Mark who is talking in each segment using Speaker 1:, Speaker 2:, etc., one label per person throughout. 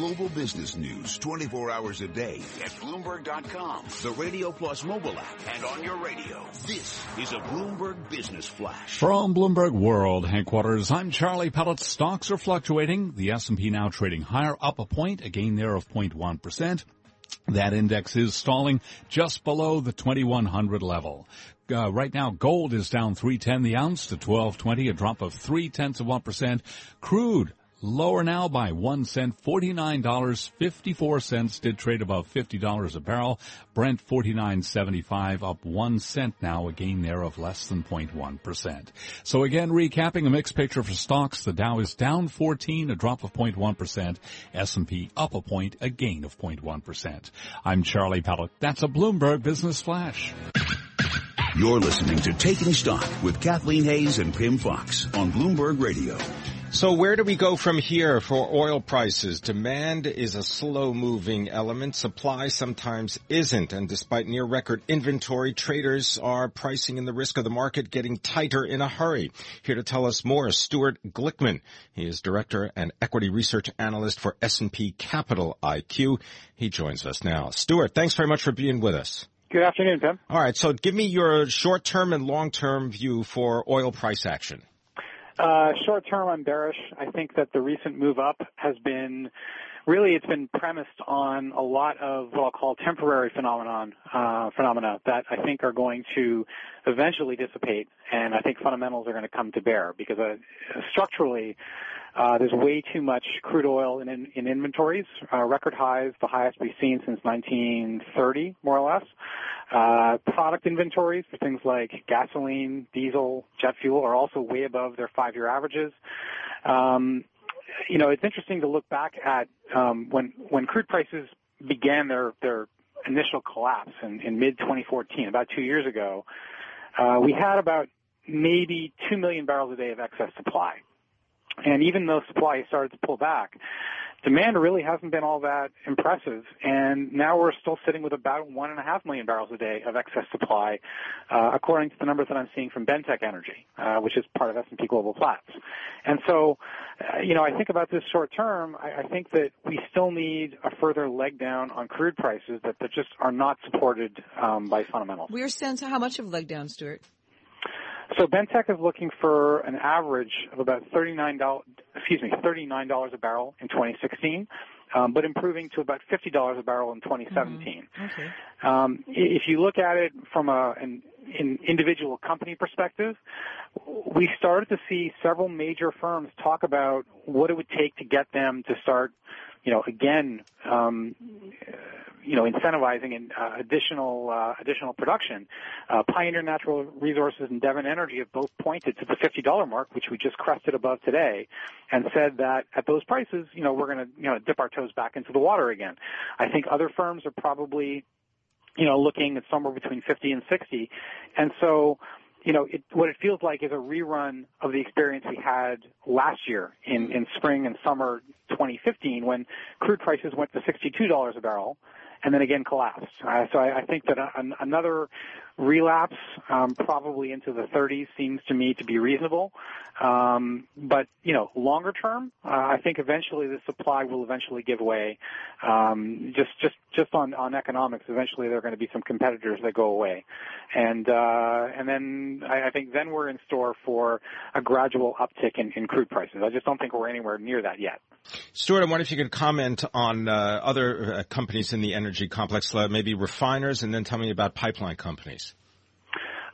Speaker 1: global business news 24 hours a day at Bloomberg.com, the Radio Plus mobile app, and on your radio. This is a Bloomberg Business Flash.
Speaker 2: From Bloomberg World headquarters, I'm Charlie Pellet. Stocks are fluctuating. The S&P now trading higher, up a point, a gain there of 0.1%. That index is stalling just below the 2100 level. Uh, right now, gold is down 310 the ounce to 1220, a drop of three tenths of one percent. Crude lower now by one cent, $49.54 did trade above $50 a barrel. Brent 49.75 up one cent now, a gain there of less than 0.1%. So again, recapping a mixed picture for stocks. The Dow is down 14, a drop of 0.1%. S&P up a point, a gain of 0.1%. I'm Charlie Pellet. That's a Bloomberg Business Flash.
Speaker 1: You're listening to Taking Stock with Kathleen Hays and Pimm Fox on Bloomberg Radio.
Speaker 3: So where do we go from here for oil prices? Demand is a slow moving element. Supply sometimes isn't. And despite near record inventory, traders are pricing in the risk of the market getting tighter in a hurry. Here to tell us more, is Stewart Glickman. He is director and equity research analyst for S&P Capital IQ. He joins us now. Stewart, thanks very much for being with us.
Speaker 4: Good afternoon, Pimm.
Speaker 3: All right. So give me your short term and long term view for oil price action.
Speaker 4: Uh, short term, I'm bearish. I think that the recent move up has been really it's been premised on a lot of what I'll call temporary phenomenon uh, phenomena that I think are going to eventually dissipate, and I think fundamentals are going to come to bear because uh, structurally uh, there's way too much crude oil in, in, in inventories, uh, record highs, the highest we've seen since 1930, more or less. Uh, product inventories for things like gasoline, diesel, jet fuel are also way above their five-year averages. Um, you know, it's interesting to look back at um, when when crude prices began their their initial collapse in, in mid 2014, about two years ago. Uh, we had about maybe two million barrels a day of excess supply. And even though supply started to pull back, demand really hasn't been all that impressive. And now we're still sitting with about one and a half million barrels a day of excess supply, uh, according to the numbers that I'm seeing from Bentek Energy, uh, which is part of S&P Global Platts. And so, uh, you know, I think about this short term. I, I think that we still need a further leg down on crude prices that, that just are not supported um, by fundamentals.
Speaker 5: We're sense how much of leg down, Stewart?
Speaker 4: So Bentek is looking for an average of about $39, excuse me, $39 a barrel in 2016, um, but improving to about $50 a barrel in 2017. Mm-hmm. Okay. Um, if you look at it from a, an, an individual company perspective, we started to see several major firms talk about what it would take to get them to start, you know, again, um, you know, incentivizing and uh, additional uh, additional production. Uh, Pioneer Natural Resources and Devon Energy have both pointed to the $50 mark, which we just crested above today, and said that at those prices, you know, we're going to you know dip our toes back into the water again. I think other firms are probably you know looking at somewhere between 50 and 60, and so you know, it, what it feels like is a rerun of the experience we had last year in, in spring and summer 2015 when crude prices went to $62 a barrel and then again collapsed. Uh, so I, I think that an, another relapse, um, probably into the 30s, seems to me to be reasonable. Um, but you know, longer term, uh, I think eventually the supply will eventually give way. Um, just just just on on economics, eventually there are going to be some competitors that go away, and uh, and then I, I think then we're in store for a gradual uptick in, in crude prices. I just don't think we're anywhere near that yet.
Speaker 3: Stewart, I wonder if you could comment on uh, other uh, companies in the energy complex, uh, maybe refiners, and then tell me about pipeline companies.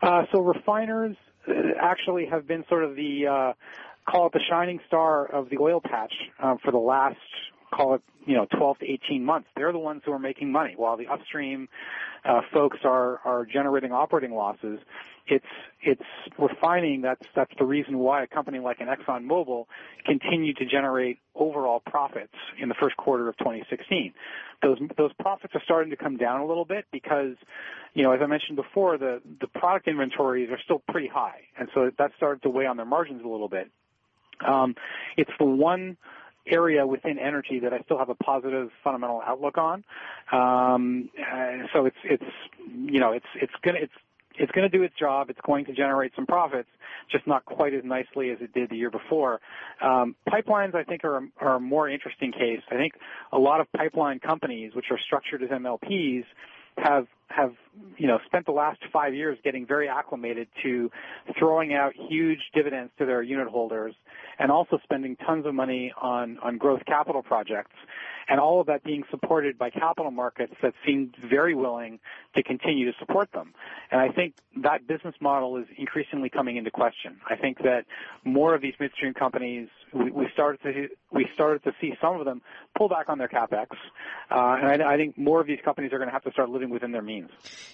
Speaker 4: Uh, so refiners uh, actually have been sort of the uh, call it the shining star of the oil patch uh, for the last call it you know 12 to 18 months. They're the ones who are making money while the upstream uh, folks are are generating operating losses. It's it's refining. That's that's the reason why a company like an ExxonMobil continued to generate overall profits in the first quarter of 2016. Those those profits are starting to come down a little bit because, you know, as I mentioned before, the the product inventories are still pretty high, and so that started to weigh on their margins a little bit. Um, it's the one area within energy that I still have a positive fundamental outlook on. Um, so it's it's you know it's it's gonna it's it's going to do its job. It's going to generate some profits, just not quite as nicely as it did the year before. Um, pipelines, I think, are, are a more interesting case. I think a lot of pipeline companies, which are structured as MLPs, have have you know spent the last five years getting very acclimated to throwing out huge dividends to their unit holders and also spending tons of money on on growth capital projects and all of that being supported by capital markets that seem very willing to continue to support them. And I think that business model is increasingly coming into question. I think that more of these midstream companies, we, we started to we started to see some of them pull back on their capex, uh, and I, I, think more of these companies are going to have to start living within their means.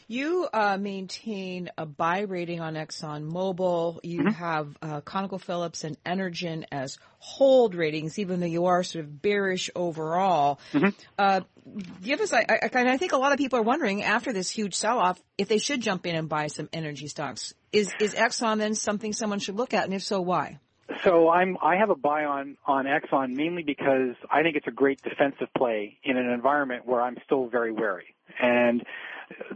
Speaker 5: You uh, maintain a buy rating on Exxon Mobil. You mm-hmm. have uh, ConocoPhillips and Energen as hold ratings, even though you are sort of bearish overall. Mm-hmm. Uh, give us, I, I, I think a lot of people are wondering after this huge sell-off if they should jump in and buy some energy stocks. Is is Exxon then something someone should look at, and if so, why?
Speaker 4: So I'm I have a buy on on Exxon mainly because I think it's a great defensive play in an environment where I'm still very wary. And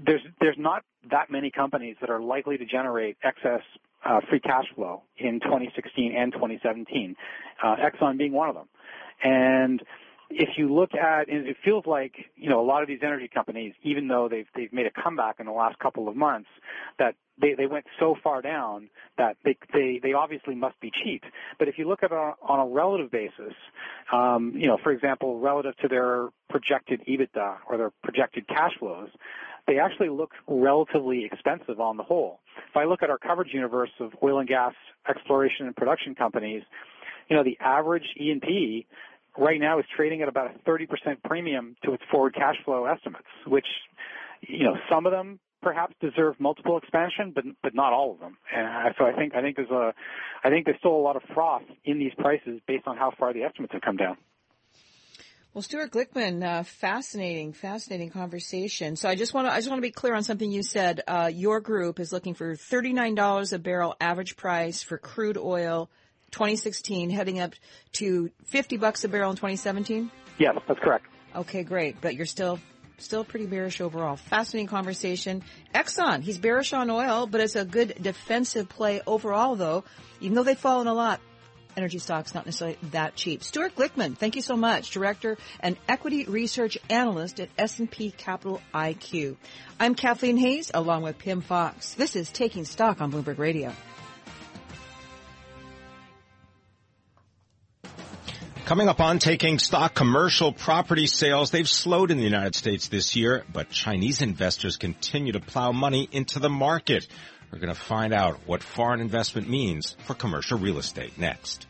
Speaker 4: there's there's not that many companies that are likely to generate excess uh, free cash flow in 2016 and 2017. Uh, Exxon being one of them. And if you look at, and it feels like you know a lot of these energy companies, even though they've they've made a comeback in the last couple of months, that they they went so far down that they they they obviously must be cheap. But if you look at it on a relative basis, um, you know, for example, relative to their projected EBITDA or their projected cash flows, they actually look relatively expensive on the whole. If I look at our coverage universe of oil and gas exploration and production companies, you know, the average E&P right now is trading at about a 30% premium to its forward cash flow estimates, which, you know, some of them perhaps deserve multiple expansion, but but not all of them. And so I think I think there's a I think there's still a lot of froth in these prices based on how far the estimates have come down.
Speaker 5: Well, Stewart Glickman, uh, fascinating, fascinating conversation. So I just want to, I just want to be clear on something you said. Uh, your group is looking for $39 a barrel average price for crude oil 2016 heading up to 50 bucks a barrel in 2017?
Speaker 4: Yes, that's correct.
Speaker 5: Okay, great. But you're still still pretty bearish overall. Fascinating conversation. Exxon, he's bearish on oil, but it's a good defensive play overall though. Even though they've fallen a lot, energy stocks not necessarily that cheap. Stewart Glickman, thank you so much, director and equity research analyst at S&P Capital IQ. I'm Kathleen Hays, along with Pimm Fox. This is Taking Stock on Bloomberg Radio.
Speaker 3: Coming up on taking stock, commercial property sales, they've slowed in the United States this year, but Chinese investors continue to plow money into the market. We're going to find out what foreign investment means for commercial real estate next.